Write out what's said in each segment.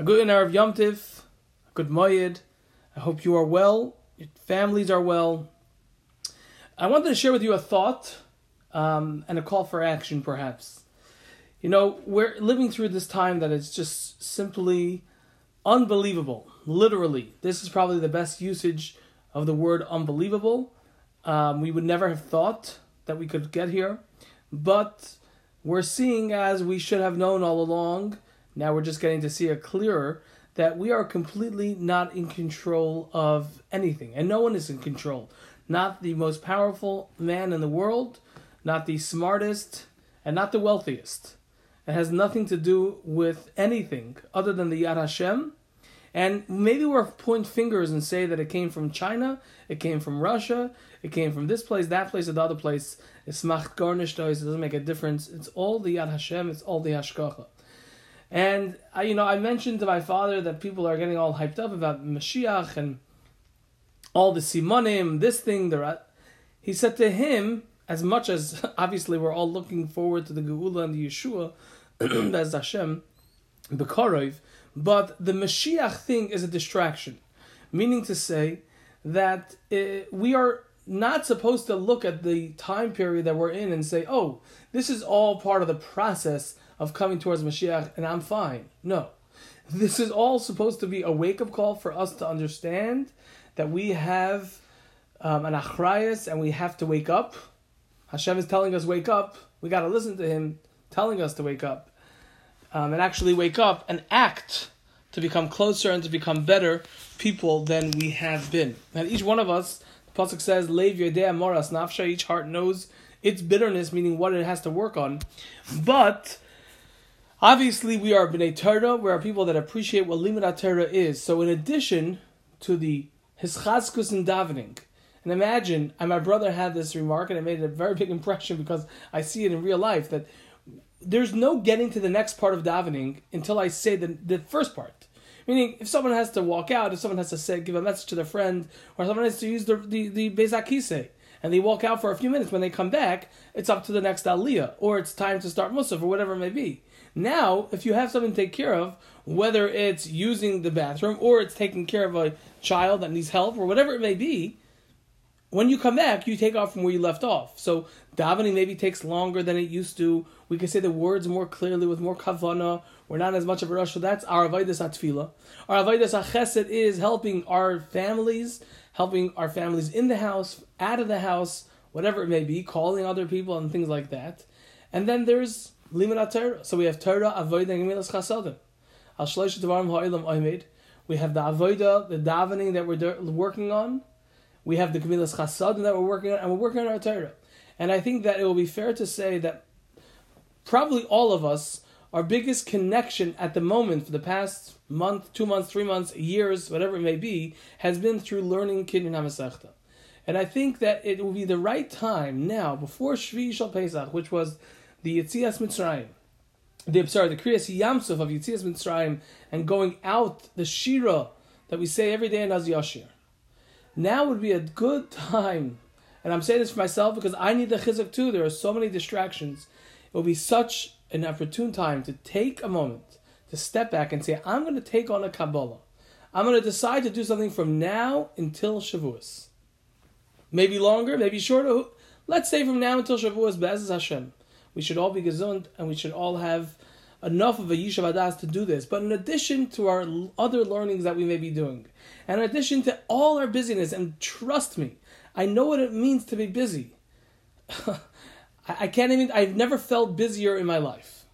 A good Erev Yom Tiv, a good Moyed. I hope you are well, your families are well. I wanted to share with you a thought um, and a call for action, perhaps. You know, we're living through this time that is just simply unbelievable. Literally, this is probably the best usage of the word unbelievable. Um, we would never have thought that we could get here, but we're seeing as we should have known all along. Now we're just getting to see a clearer that we are completely not in control of anything, and no one is in control. Not the most powerful man in the world, not the smartest, and not the wealthiest. It has nothing to do with anything other than the Yad Hashem. And maybe we'll point fingers and say that it came from China, it came from Russia, it came from this place, that place, or the other place. It's macht garnished, it doesn't make a difference. It's all the Yad Hashem, it's all the Hashgacha. And I, you know, I mentioned to my father that people are getting all hyped up about Mashiach and all the simonim, this thing, the. He said to him, as much as obviously we're all looking forward to the Geula and the Yeshua, as Hashem, Bekorov, but the Mashiach thing is a distraction, meaning to say that uh, we are not supposed to look at the time period that we're in and say, "Oh, this is all part of the process of coming towards Mashiach, and I'm fine." No, this is all supposed to be a wake up call for us to understand that we have um, an achrayas and we have to wake up Hashem is telling us, wake up. We got to listen to Him telling us to wake up. Um, and actually wake up and act to become closer and to become better people than we have been. And each one of us, the Pasuk says, Lev Yodea Moras Nafsha, each heart knows its bitterness, meaning what it has to work on. But obviously, we are B'nai Torah, we are people that appreciate what Limud Torah is. So, in addition to the Hischazkus and davening, and imagine, and my brother had this remark, and it made a very big impression because I see it in real life that there's no getting to the next part of davening until I say the the first part. Meaning, if someone has to walk out, if someone has to say, give a message to their friend, or someone has to use the the, the Bezakise, and they walk out for a few minutes, when they come back, it's up to the next Aliyah, or it's time to start Musaf, or whatever it may be. Now, if you have something to take care of, whether it's using the bathroom, or it's taking care of a child that needs help, or whatever it may be, when you come back, you take off from where you left off. So davening maybe takes longer than it used to. We can say the words more clearly with more kavana. We're not as much of a rush. So that's our avodas atfila. Our avodas achesed is helping our families, helping our families in the house, out of the house, whatever it may be, calling other people and things like that. And then there's limud Torah. So we have Torah, avodah, and gemilas chasadim. Al shlosh devarim ha'ilam oimed. We have the avodah, the davening that we're working on we have the Gemilas Chasadim that we're working on, and we're working on our Torah. And I think that it will be fair to say that probably all of us, our biggest connection at the moment for the past month, two months, three months, years, whatever it may be, has been through learning Kinyan HaMasechta. And I think that it will be the right time now, before Shvi Shal Pesach, which was the Yitzias Mitzrayim, the sorry, the Kriyas Yamsuf of Yitzias Mitzrayim, and going out the Shira that we say every day in Az Yashir now would be a good time, and I'm saying this for myself because I need the chizuk too. There are so many distractions. It will be such an opportune time to take a moment to step back and say, I'm going to take on a Kabbalah. I'm going to decide to do something from now until Shavuos. Maybe longer, maybe shorter. Let's say from now until Shavuos, Be'ez Hashem. We should all be gesund and we should all have enough of a Yishav Adas to do this. But in addition to our other learnings that we may be doing, and in addition to all our busyness, and trust me, I know what it means to be busy. I can't even, I've never felt busier in my life.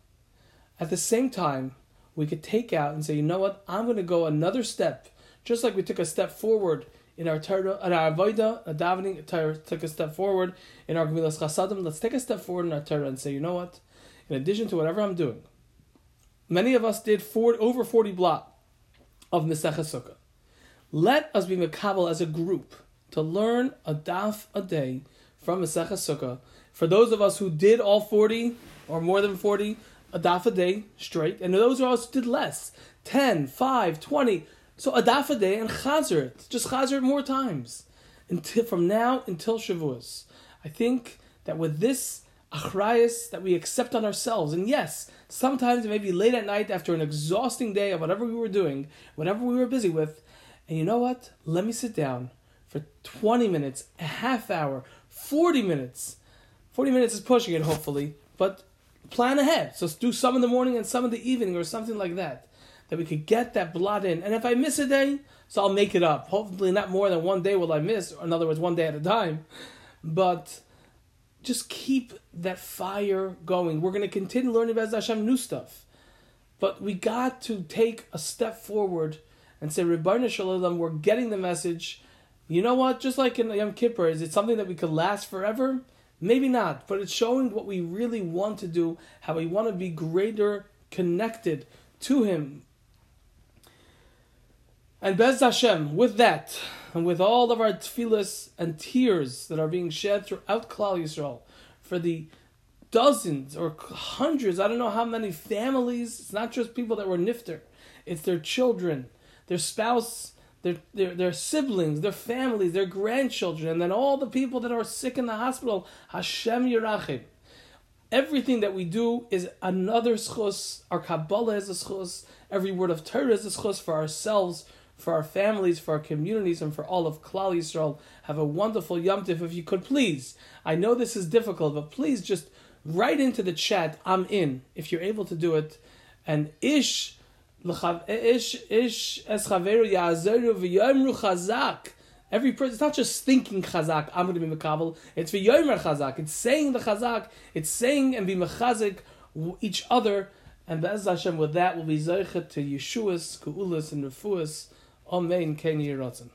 At the same time, we could take out and say, you know what, I'm going to go another step, just like we took a step forward in our Torah, in our Avodah, a davening, took a step forward in our Gemilas Chasadim. Let's take a step forward in our Torah and say, you know what, in addition to whatever I'm doing, Many of us did 40, over 40 blatt of Mesechah Sukkah. Let us be Makabal as a group to learn a daf a day from Mesechah Sukkah. For those of us who did all 40 or more than 40, a daf a day straight. And those of us who did less, 10, 5, 20. So a daf a day and chazer. Just chazer more times. Until, from now until Shavuos. I think that with this achrayas that we accept on ourselves. And yes, sometimes it may be late at night after an exhausting day of whatever we were doing, whatever we were busy with. And you know what? Let me sit down for 20 minutes, a half hour, 40 minutes. 40 minutes is pushing it, hopefully, but plan ahead. So do some in the morning and some in the evening or something like that. That we could get that blood in. And if I miss a day, so I'll make it up. Hopefully, not more than one day will I miss, in other words, one day at a time. But just keep that fire going. We're going to continue learning Bez Hashem new stuff. But we got to take a step forward and say, Ribono Shel Olam, we're getting the message. You know what? Just like in Yom Kippur, is it something that we could last forever? Maybe not, but it's showing what we really want to do, how we want to be greater connected to Him. And Bez Hashem, with that, and with all of our tefillas and tears that are being shed throughout Klal Yisrael, for the dozens or hundreds, I don't know how many families, it's not just people that were nifter, it's their children, their spouse, their, their, siblings, their families, their grandchildren, and then all the people that are sick in the hospital. Hashem Yerachim. Everything that we do is another schus. Our Kabbalah is a schus. Every word of Torah is a schus for ourselves, for our families, for our communities, and for all of Klal Yisrael. Have a wonderful Yom Tif. If you could please, I know this is difficult, but please just write into the chat, I'm in, if you're able to do it. And Ish, Every person, it's not just thinking chazak, I'm going to be mekabel. It's for yomer chazak. It's saying the chazak. It's saying and be mechazik each other. And Be'ez Hashem, with that, will be zeichet to Yeshua's, Ku'ulas, and Refuas. Amen. Ken Yiratzin.